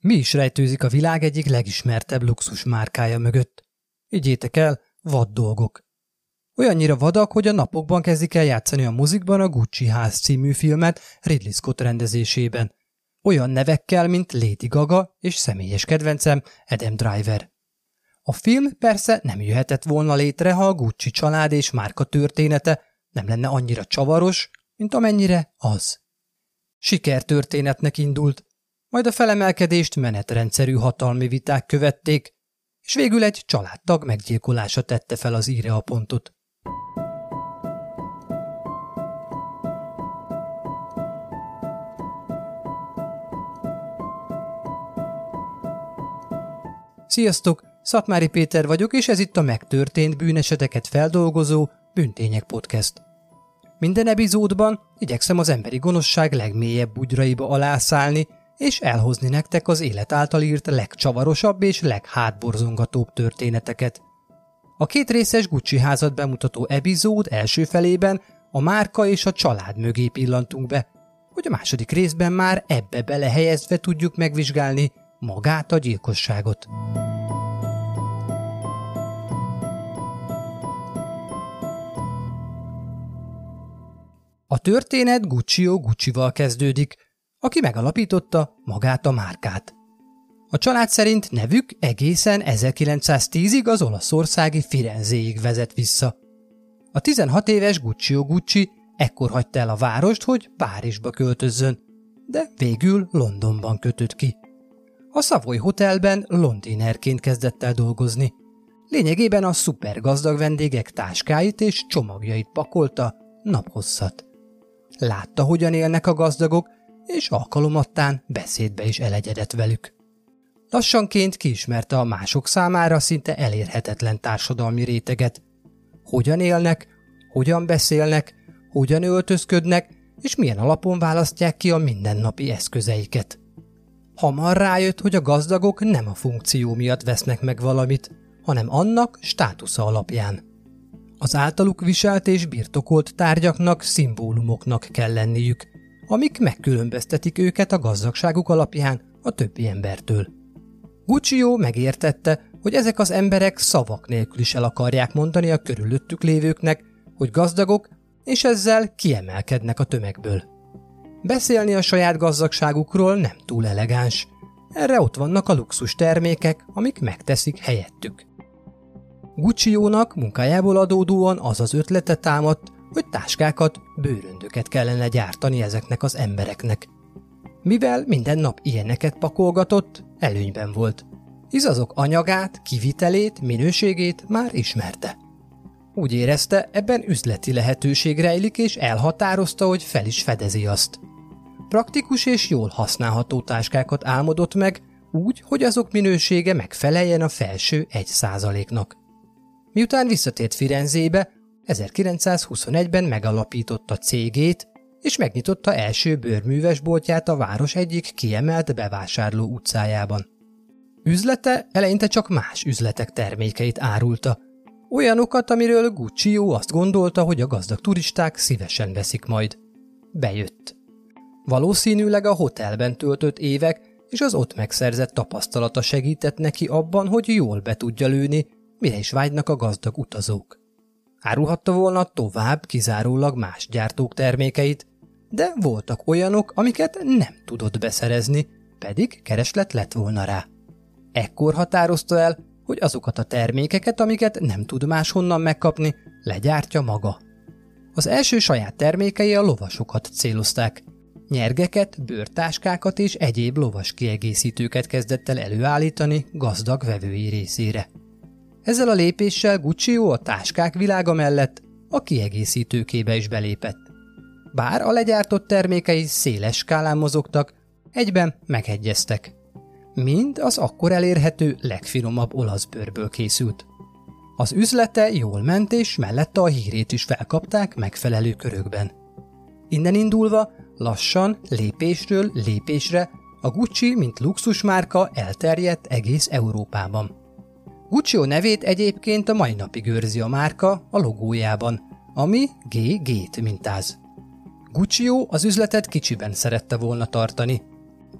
Mi is rejtőzik a világ egyik legismertebb luxus márkája mögött? Igyétek el, vad dolgok. Olyannyira vadak, hogy a napokban kezdik el játszani a muzikban a Gucci ház című filmet Ridley Scott rendezésében. Olyan nevekkel, mint Lady Gaga és személyes kedvencem Adam Driver. A film persze nem jöhetett volna létre, ha a Gucci család és márka története nem lenne annyira csavaros, mint amennyire az. Sikertörténetnek indult, majd a felemelkedést menetrendszerű hatalmi viták követték, és végül egy családtag meggyilkolása tette fel az íre a pontot. Sziasztok! Szatmári Péter vagyok, és ez itt a megtörtént bűneseteket feldolgozó Bűntények Podcast. Minden epizódban igyekszem az emberi gonoszság legmélyebb bugyraiba alászálni, és elhozni nektek az élet által írt legcsavarosabb és leghátborzongatóbb történeteket. A két részes Gucci házat bemutató epizód első felében a márka és a család mögé pillantunk be, hogy a második részben már ebbe belehelyezve tudjuk megvizsgálni magát a gyilkosságot. A történet Guccio Guccival kezdődik, aki megalapította magát a márkát. A család szerint nevük egészen 1910-ig az olaszországi Firenzéig vezet vissza. A 16 éves Guccio Gucci ekkor hagyta el a várost, hogy Párizsba költözzön, de végül Londonban kötött ki. A Savoy Hotelben londinerként kezdett el dolgozni. Lényegében a szupergazdag vendégek táskáit és csomagjait pakolta naphosszat. Látta, hogyan élnek a gazdagok, és alkalomattán beszédbe is elegyedett velük. Lassanként kiismerte a mások számára szinte elérhetetlen társadalmi réteget. Hogyan élnek, hogyan beszélnek, hogyan öltözködnek, és milyen alapon választják ki a mindennapi eszközeiket. Hamar rájött, hogy a gazdagok nem a funkció miatt vesznek meg valamit, hanem annak státusza alapján. Az általuk viselt és birtokolt tárgyaknak szimbólumoknak kell lenniük, amik megkülönböztetik őket a gazdagságuk alapján a többi embertől. Guccio megértette, hogy ezek az emberek szavak nélkül is el akarják mondani a körülöttük lévőknek, hogy gazdagok, és ezzel kiemelkednek a tömegből. Beszélni a saját gazdagságukról nem túl elegáns. Erre ott vannak a luxus termékek, amik megteszik helyettük. Gucciónak munkájából adódóan az az ötlete támadt, hogy táskákat, bőröndöket kellene gyártani ezeknek az embereknek. Mivel minden nap ilyeneket pakolgatott, előnyben volt, hisz azok anyagát, kivitelét, minőségét már ismerte. Úgy érezte, ebben üzleti lehetőség rejlik, és elhatározta, hogy fel is fedezi azt. Praktikus és jól használható táskákat álmodott meg, úgy, hogy azok minősége megfeleljen a felső egy százaléknak. Miután visszatért Firenzébe, 1921-ben megalapította cégét, és megnyitotta első bőrművesboltját a város egyik kiemelt bevásárló utcájában. Üzlete eleinte csak más üzletek termékeit árulta, olyanokat, amiről Guccio azt gondolta, hogy a gazdag turisták szívesen veszik majd. Bejött. Valószínűleg a hotelben töltött évek és az ott megszerzett tapasztalata segített neki abban, hogy jól be tudja lőni, mire is vágynak a gazdag utazók. Árulhatta volna tovább kizárólag más gyártók termékeit, de voltak olyanok, amiket nem tudott beszerezni, pedig kereslet lett volna rá. Ekkor határozta el, hogy azokat a termékeket, amiket nem tud máshonnan megkapni, legyártja maga. Az első saját termékei a lovasokat célozták. Nyergeket, bőrtáskákat és egyéb lovas kiegészítőket kezdett el előállítani gazdag vevői részére. Ezzel a lépéssel Guccio a táskák világa mellett a kiegészítőkébe is belépett. Bár a legyártott termékei széles skálán mozogtak, egyben megegyeztek. Mind az akkor elérhető legfinomabb olasz bőrből készült. Az üzlete jól ment, és mellette a hírét is felkapták megfelelő körökben. Innen indulva, lassan, lépésről lépésre a Gucci, mint luxusmárka elterjedt egész Európában. Guccio nevét egyébként a mai napig őrzi a márka a logójában, ami G. G-t mintáz. Guccio az üzletet kicsiben szerette volna tartani.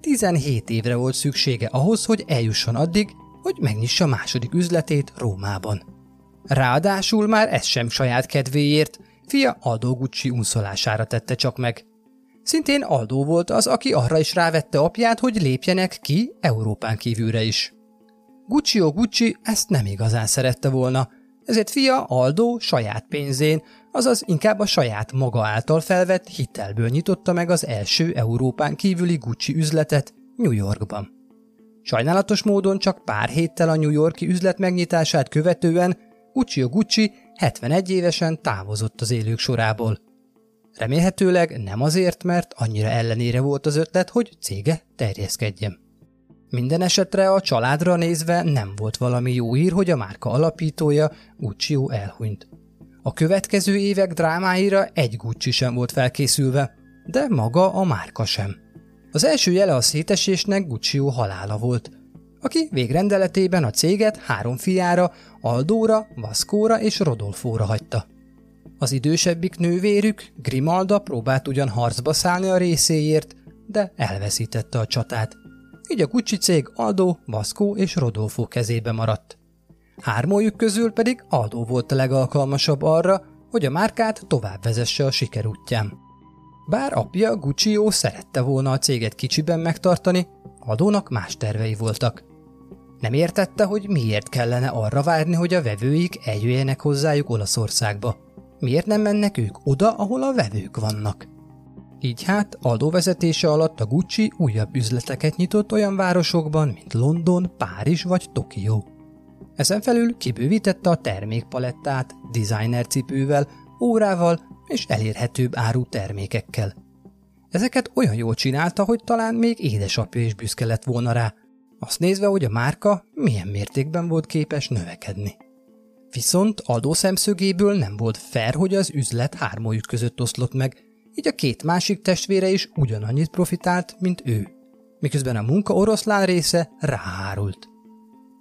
17 évre volt szüksége ahhoz, hogy eljusson addig, hogy megnyissa második üzletét Rómában. Ráadásul már ez sem saját kedvéért, fia Aldo Gucci unszolására tette csak meg. Szintén Aldo volt az, aki arra is rávette apját, hogy lépjenek ki Európán kívülre is. Guccio Gucci ezt nem igazán szerette volna, ezért fia Aldo saját pénzén, azaz inkább a saját maga által felvett hitelből nyitotta meg az első Európán kívüli Gucci üzletet New Yorkban. Sajnálatos módon csak pár héttel a New Yorki üzlet megnyitását követően Guccio Gucci 71 évesen távozott az élők sorából. Remélhetőleg nem azért, mert annyira ellenére volt az ötlet, hogy cége terjeszkedjen. Minden esetre a családra nézve nem volt valami jó hír, hogy a márka alapítója Guccio elhunyt. A következő évek drámáira egy Gucci sem volt felkészülve, de maga a márka sem. Az első jele a szétesésnek Guccio halála volt, aki végrendeletében a céget három fiára, Aldóra, Vaszkóra és Rodolfóra hagyta. Az idősebbik nővérük, Grimalda próbált ugyan harcba szállni a részéért, de elveszítette a csatát. Így a Gucci cég Aldo, Vasco és Rodolfo kezébe maradt. Hármójuk közül pedig Aldo volt a legalkalmasabb arra, hogy a márkát tovább vezesse a siker útján. Bár apja Guccio szerette volna a céget kicsiben megtartani, Aldónak más tervei voltak. Nem értette, hogy miért kellene arra várni, hogy a vevőik eljöjjenek hozzájuk Olaszországba. Miért nem mennek ők oda, ahol a vevők vannak? Így hát adóvezetése alatt a Gucci újabb üzleteket nyitott olyan városokban, mint London, Párizs vagy Tokió. Ezen felül kibővítette a termékpalettát designer cipővel, órával és elérhetőbb áru termékekkel. Ezeket olyan jól csinálta, hogy talán még édesapja is büszke lett volna rá, azt nézve, hogy a márka milyen mértékben volt képes növekedni. Viszont adószemszögéből nem volt fair, hogy az üzlet hármójuk között oszlott meg, így a két másik testvére is ugyanannyit profitált, mint ő, miközben a munka oroszlán része ráhárult.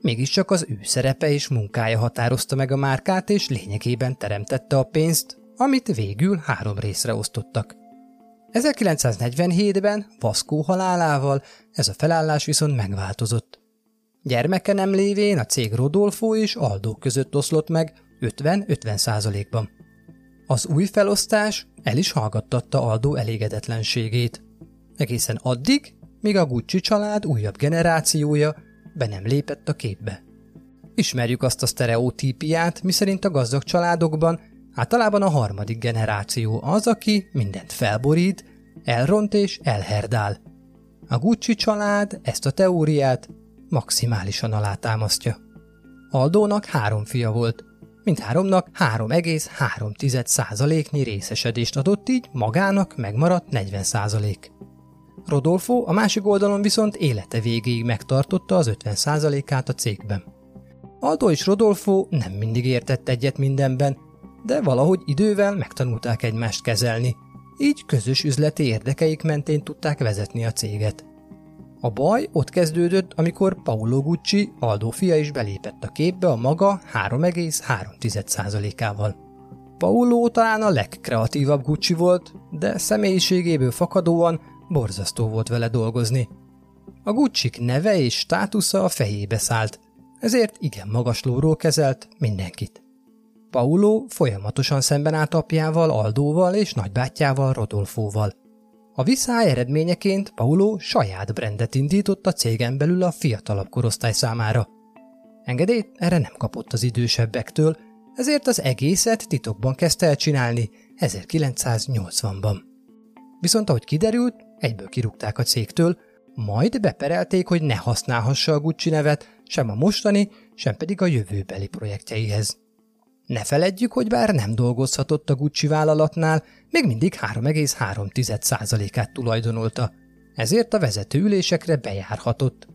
Mégiscsak az ő szerepe és munkája határozta meg a márkát, és lényegében teremtette a pénzt, amit végül három részre osztottak. 1947-ben Vaszkó halálával ez a felállás viszont megváltozott. Gyermeke nem lévén a cég Rodolfo és Aldo között oszlott meg 50-50 százalékban. Az új felosztás el is hallgattatta Aldo elégedetlenségét. Egészen addig, míg a Gucci család újabb generációja be nem lépett a képbe. Ismerjük azt a sztereotípiát, miszerint a gazdag családokban általában a harmadik generáció az, aki mindent felborít, elront és elherdál. A Gucci család ezt a teóriát maximálisan alátámasztja. Aldónak három fia volt, mindháromnak 3,3%-nyi részesedést adott, így magának megmaradt 40%. Rodolfo a másik oldalon viszont élete végéig megtartotta az 50%-át a cégben. Aldo és Rodolfo nem mindig értett egyet mindenben, de valahogy idővel megtanulták egymást kezelni, így közös üzleti érdekeik mentén tudták vezetni a céget. A baj ott kezdődött, amikor Paolo Gucci, Aldo fia is belépett a képbe a maga 3,3%-ával. Paolo talán a legkreatívabb Gucci volt, de személyiségéből fakadóan borzasztó volt vele dolgozni. A gucci neve és státusza a fejébe szállt, ezért igen magaslóról kezelt mindenkit. Paulo folyamatosan szemben állt apjával, Aldóval és nagybátyjával, Rodolfóval. A viszály eredményeként Paulo saját brandet indított a cégen belül a fiatalabb korosztály számára. Engedélyt erre nem kapott az idősebbektől, ezért az egészet titokban kezdte el csinálni 1980-ban. Viszont ahogy kiderült, egyből kirúgták a cégtől, majd beperelték, hogy ne használhassa a Gucci nevet sem a mostani, sem pedig a jövőbeli projektjeihez. Ne feledjük, hogy bár nem dolgozhatott a Gucci vállalatnál, még mindig 3,3%-át tulajdonolta, ezért a vezető ülésekre bejárhatott.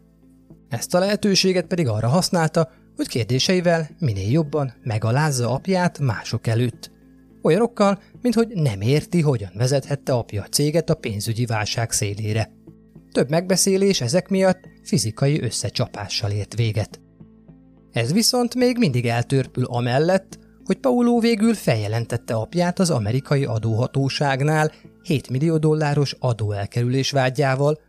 Ezt a lehetőséget pedig arra használta, hogy kérdéseivel minél jobban megalázza apját mások előtt. Olyanokkal, mint hogy nem érti, hogyan vezethette apja a céget a pénzügyi válság szélére. Több megbeszélés ezek miatt fizikai összecsapással ért véget. Ez viszont még mindig eltörpül amellett, hogy Paulo végül feljelentette apját az amerikai adóhatóságnál 7 millió dolláros adóelkerülés vágyával,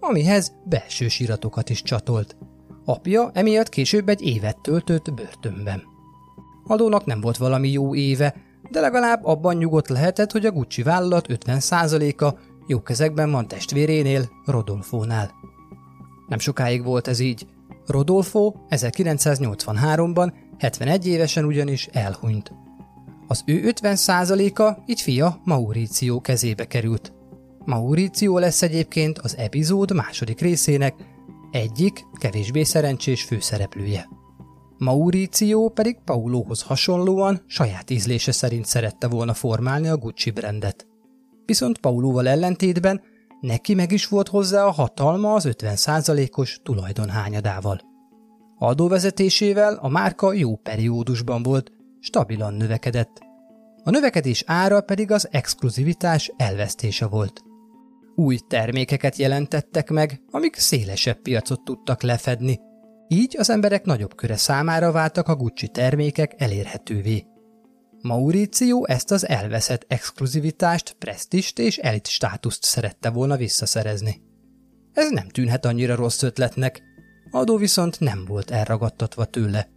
amihez belső síratokat is csatolt. Apja emiatt később egy évet töltött börtönben. Adónak nem volt valami jó éve, de legalább abban nyugodt lehetett, hogy a Gucci vállalat 50%-a jó kezekben van testvérénél, Rodolfónál. Nem sokáig volt ez így. Rodolfo 1983-ban 71 évesen ugyanis elhunyt. Az ő 50%-a így fia Mauricio kezébe került. Mauricio lesz egyébként az epizód második részének egyik, kevésbé szerencsés főszereplője. Mauricio pedig Paulóhoz hasonlóan saját ízlése szerint szerette volna formálni a Gucci brandet. Viszont Paulóval ellentétben neki meg is volt hozzá a hatalma az 50%-os tulajdonhányadával. Adóvezetésével a márka jó periódusban volt, stabilan növekedett. A növekedés ára pedig az exkluzivitás elvesztése volt. Új termékeket jelentettek meg, amik szélesebb piacot tudtak lefedni, így az emberek nagyobb köre számára váltak a Gucci termékek elérhetővé. Mauricio ezt az elveszett exkluzivitást, presztist és elit státuszt szerette volna visszaszerezni. Ez nem tűnhet annyira rossz ötletnek, adó viszont nem volt elragadtatva tőle.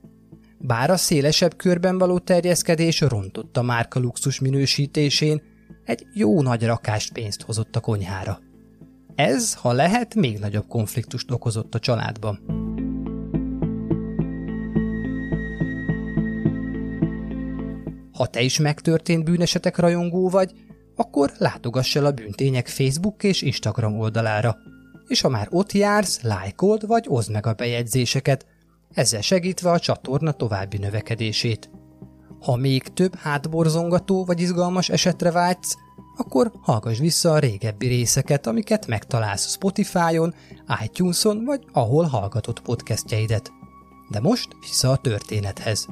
Bár a szélesebb körben való terjeszkedés rontott a márka luxus minősítésén, egy jó nagy rakást pénzt hozott a konyhára. Ez, ha lehet, még nagyobb konfliktust okozott a családban. Ha te is megtörtént bűnesetek rajongó vagy, akkor látogass el a bűntények Facebook és Instagram oldalára, és ha már ott jársz, lájkold vagy oszd meg a bejegyzéseket, ezzel segítve a csatorna további növekedését. Ha még több hátborzongató vagy izgalmas esetre vágysz, akkor hallgass vissza a régebbi részeket, amiket megtalálsz Spotify-on, iTunes-on vagy ahol hallgatod podcastjeidet. De most vissza a történethez.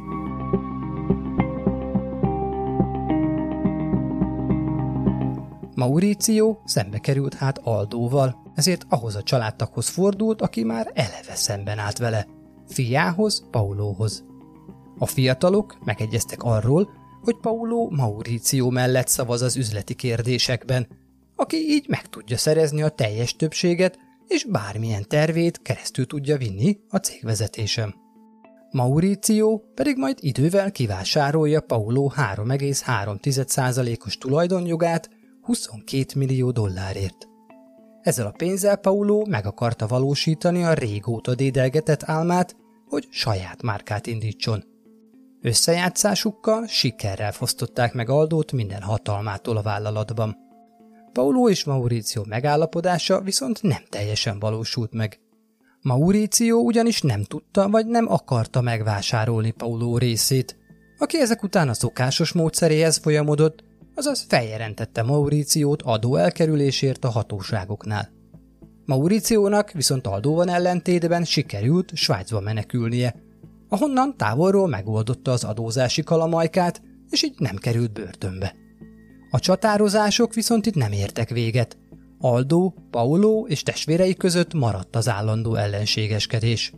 Mauricio szembe került hát Aldóval, ezért ahhoz a családtaghoz fordult, aki már eleve szemben állt vele, fiához, Paulóhoz. A fiatalok megegyeztek arról, hogy Paulo Mauricio mellett szavaz az üzleti kérdésekben, aki így meg tudja szerezni a teljes többséget, és bármilyen tervét keresztül tudja vinni a cégvezetésem. Mauricio pedig majd idővel kivásárolja Paulo 3,3%-os tulajdonjogát 22 millió dollárért. Ezzel a pénzzel Paulo meg akarta valósítani a régóta dédelgetett álmát, hogy saját márkát indítson. Összejátszásukkal sikerrel fosztották meg Aldót minden hatalmától a vállalatban. Paulo és Mauricio megállapodása viszont nem teljesen valósult meg. Mauricio ugyanis nem tudta vagy nem akarta megvásárolni Paulo részét, aki ezek után a szokásos módszeréhez folyamodott, azaz feljelentette Mauriciót adó elkerülésért a hatóságoknál. Mauriciónak viszont Aldóvan ellentétben sikerült Svájcba menekülnie, ahonnan távolról megoldotta az adózási kalamajkát, és így nem került börtönbe. A csatározások viszont itt nem értek véget. Aldo, Paulo és testvérei között maradt az állandó ellenségeskedés.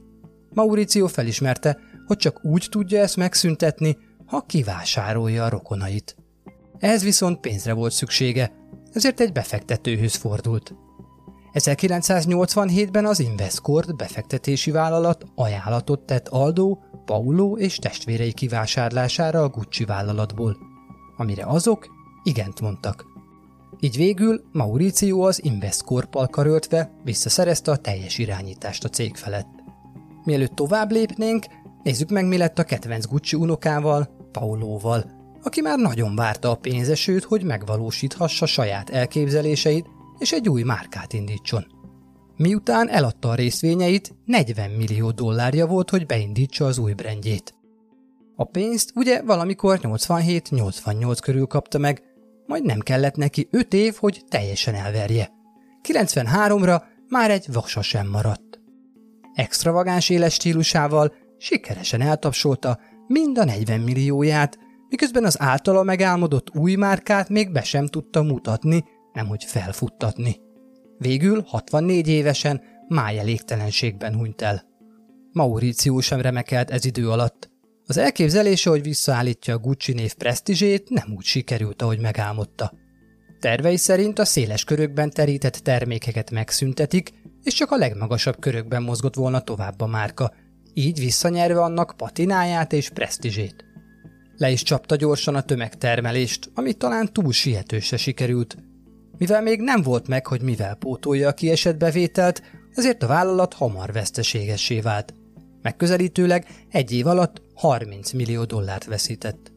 Mauricio felismerte, hogy csak úgy tudja ezt megszüntetni, ha kivásárolja a rokonait. Ehhez viszont pénzre volt szüksége, ezért egy befektetőhöz fordult. 1987-ben az Investcord befektetési vállalat ajánlatot tett Aldo, Paulo és testvérei kivásárlására a Gucci vállalatból, amire azok igent mondtak. Így végül Mauricio az Investcorp-al karöltve visszaszerezte a teljes irányítást a cég felett. Mielőtt tovább lépnénk, nézzük meg mi lett a kedvenc Gucci unokával, Paulóval, aki már nagyon várta a pénzesőt, hogy megvalósíthassa saját elképzeléseit, és egy új márkát indítson. Miután eladta a részvényeit, 40 millió dollárja volt, hogy beindítsa az új brendjét. A pénzt ugye valamikor 87-88 körül kapta meg, majd nem kellett neki 5 év, hogy teljesen elverje. 93-ra már egy vasa sem maradt. Extravagáns éles stílusával sikeresen eltapsolta mind a 40 millióját, miközben az általa megálmodott új márkát még be sem tudta mutatni, nemhogy felfuttatni. Végül 64 évesen májelégtelenségben hunyt el. Mauricio sem remekelt ez idő alatt. Az elképzelése, hogy visszaállítja a Gucci név presztizsét, nem úgy sikerült, ahogy megálmodta. Tervei szerint a széles körökben terített termékeket megszüntetik, és csak a legmagasabb körökben mozgott volna tovább a márka, így visszanyerve annak patináját és presztizsét. Le is csapta gyorsan a tömegtermelést, ami talán túl sietőse sikerült. Mivel még nem volt meg, hogy mivel pótolja a kiesett bevételt, ezért a vállalat hamar veszteségessé vált. Megközelítőleg egy év alatt 30 millió dollárt veszített.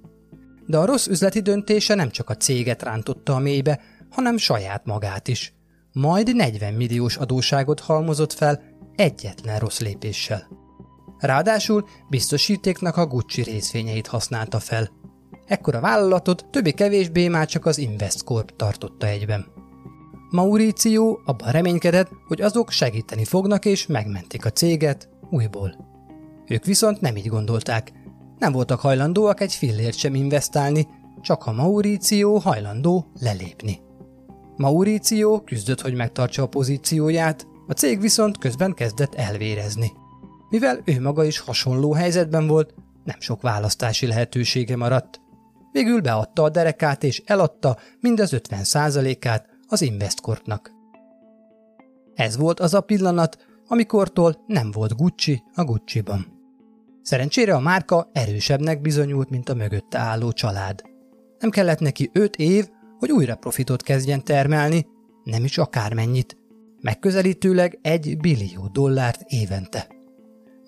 De a rossz üzleti döntése nem csak a céget rántotta a mélybe, hanem saját magát is. Majd 40 milliós adóságot halmozott fel egyetlen rossz lépéssel. Ráadásul biztosítéknak a Gucci részvényeit használta fel. Ekkor a vállalatot többé-kevésbé már csak az Investcorp tartotta egyben. Mauricio abban reménykedett, hogy azok segíteni fognak és megmentik a céget újból. Ők viszont nem így gondolták. Nem voltak hajlandóak egy fillért sem investálni, csak a Mauricio hajlandó lelépni. Mauricio küzdött, hogy megtartsa a pozícióját, a cég viszont közben kezdett elvérezni. Mivel ő maga is hasonló helyzetben volt, nem sok választási lehetősége maradt. Végül beadta a derekát és eladta mindez 50%-át az Investcorpnak. Ez volt az a pillanat, amikortól nem volt Gucci a Gucci-ban. Szerencsére a márka erősebbnek bizonyult, mint a mögötte álló család. Nem kellett neki öt év, hogy újra profitot kezdjen termelni, nem is akármennyit, megközelítőleg egy billió dollárt évente.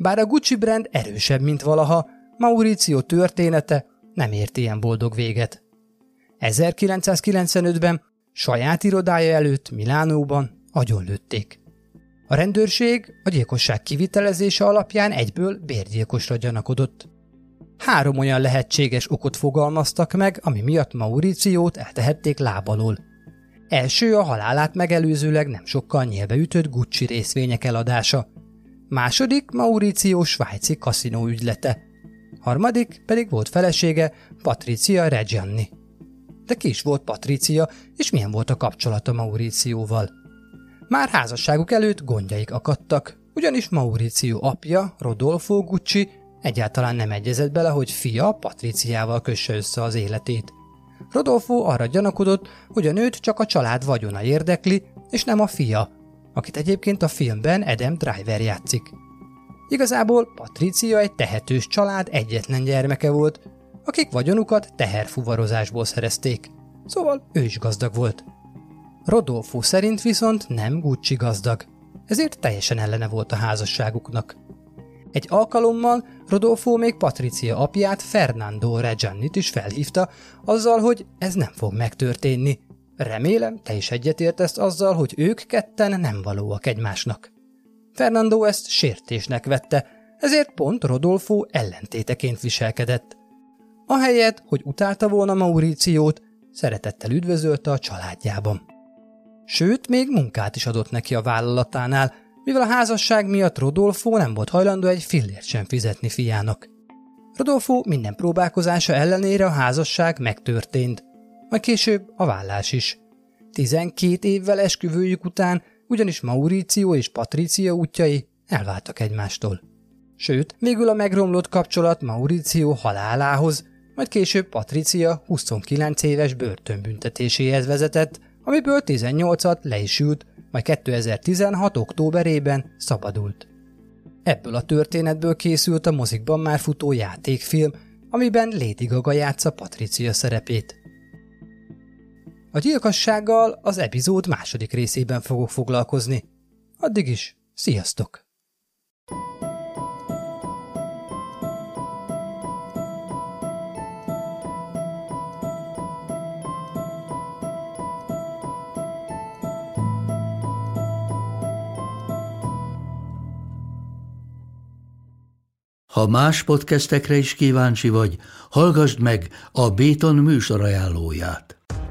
Bár a Gucci brand erősebb, mint valaha, Mauricio története nem ért ilyen boldog véget. 1995-ben saját irodája előtt Milánóban agyonlőtték. A rendőrség a gyilkosság kivitelezése alapján egyből bérgyilkosra gyanakodott. Három olyan lehetséges okot fogalmaztak meg, ami miatt Mauriciót eltehették lábalól. Első a halálát megelőzőleg nem sokkal nyilbeütött Gucci részvények eladása. Második Mauricio svájci kaszinó ügylete. Harmadik pedig volt felesége Patricia Reggianni. De ki is volt Patricia, és milyen volt a kapcsolata Mauricióval? Már házasságuk előtt gondjaik akadtak, ugyanis Mauricio apja, Rodolfo Gucci, egyáltalán nem egyezett bele, hogy fia Patriciával kösse össze az életét. Rodolfo arra gyanakodott, hogy a nőt csak a család vagyona érdekli, és nem a fia, akit egyébként a filmben Adam Driver játszik. Igazából Patricia egy tehetős család egyetlen gyermeke volt, akik vagyonukat teherfuvarozásból szerezték. Szóval ő is gazdag volt. Rodolfo szerint viszont nem Gucci gazdag, ezért teljesen ellene volt a házasságuknak. Egy alkalommal Rodolfo még Patricia apját, Fernando Reggiannit is felhívta, azzal, hogy ez nem fog megtörténni. Remélem, te is egyetértesz azzal, hogy ők ketten nem valóak egymásnak. Fernando ezt sértésnek vette, ezért pont Rodolfo ellentéteként viselkedett. Ahelyett, hogy utálta volna Mauriciót, szeretettel üdvözölte a családjában. Sőt, még munkát is adott neki a vállalatánál, mivel a házasság miatt Rodolfo nem volt hajlandó egy fillért sem fizetni fiának. Rodolfo minden próbálkozása ellenére a házasság megtörtént, majd később a vállás is. 12 évvel esküvőjük után ugyanis Mauricio és Patricia útjai elváltak egymástól. Sőt, végül a megromlott kapcsolat Mauricio halálához, majd később Patricia 29 éves börtönbüntetéséhez vezetett, amiből 18-at le is ült, majd 2016. októberében szabadult. Ebből a történetből készült a mozikban már futó játékfilm, amiben Lady Gaga játsza Patricia szerepét. A gyilkossággal az epizód második részében fogok foglalkozni. Addig is, sziasztok! Ha más podcastekre is kíváncsi vagy, hallgassd meg a Béton műsor ajánlóját.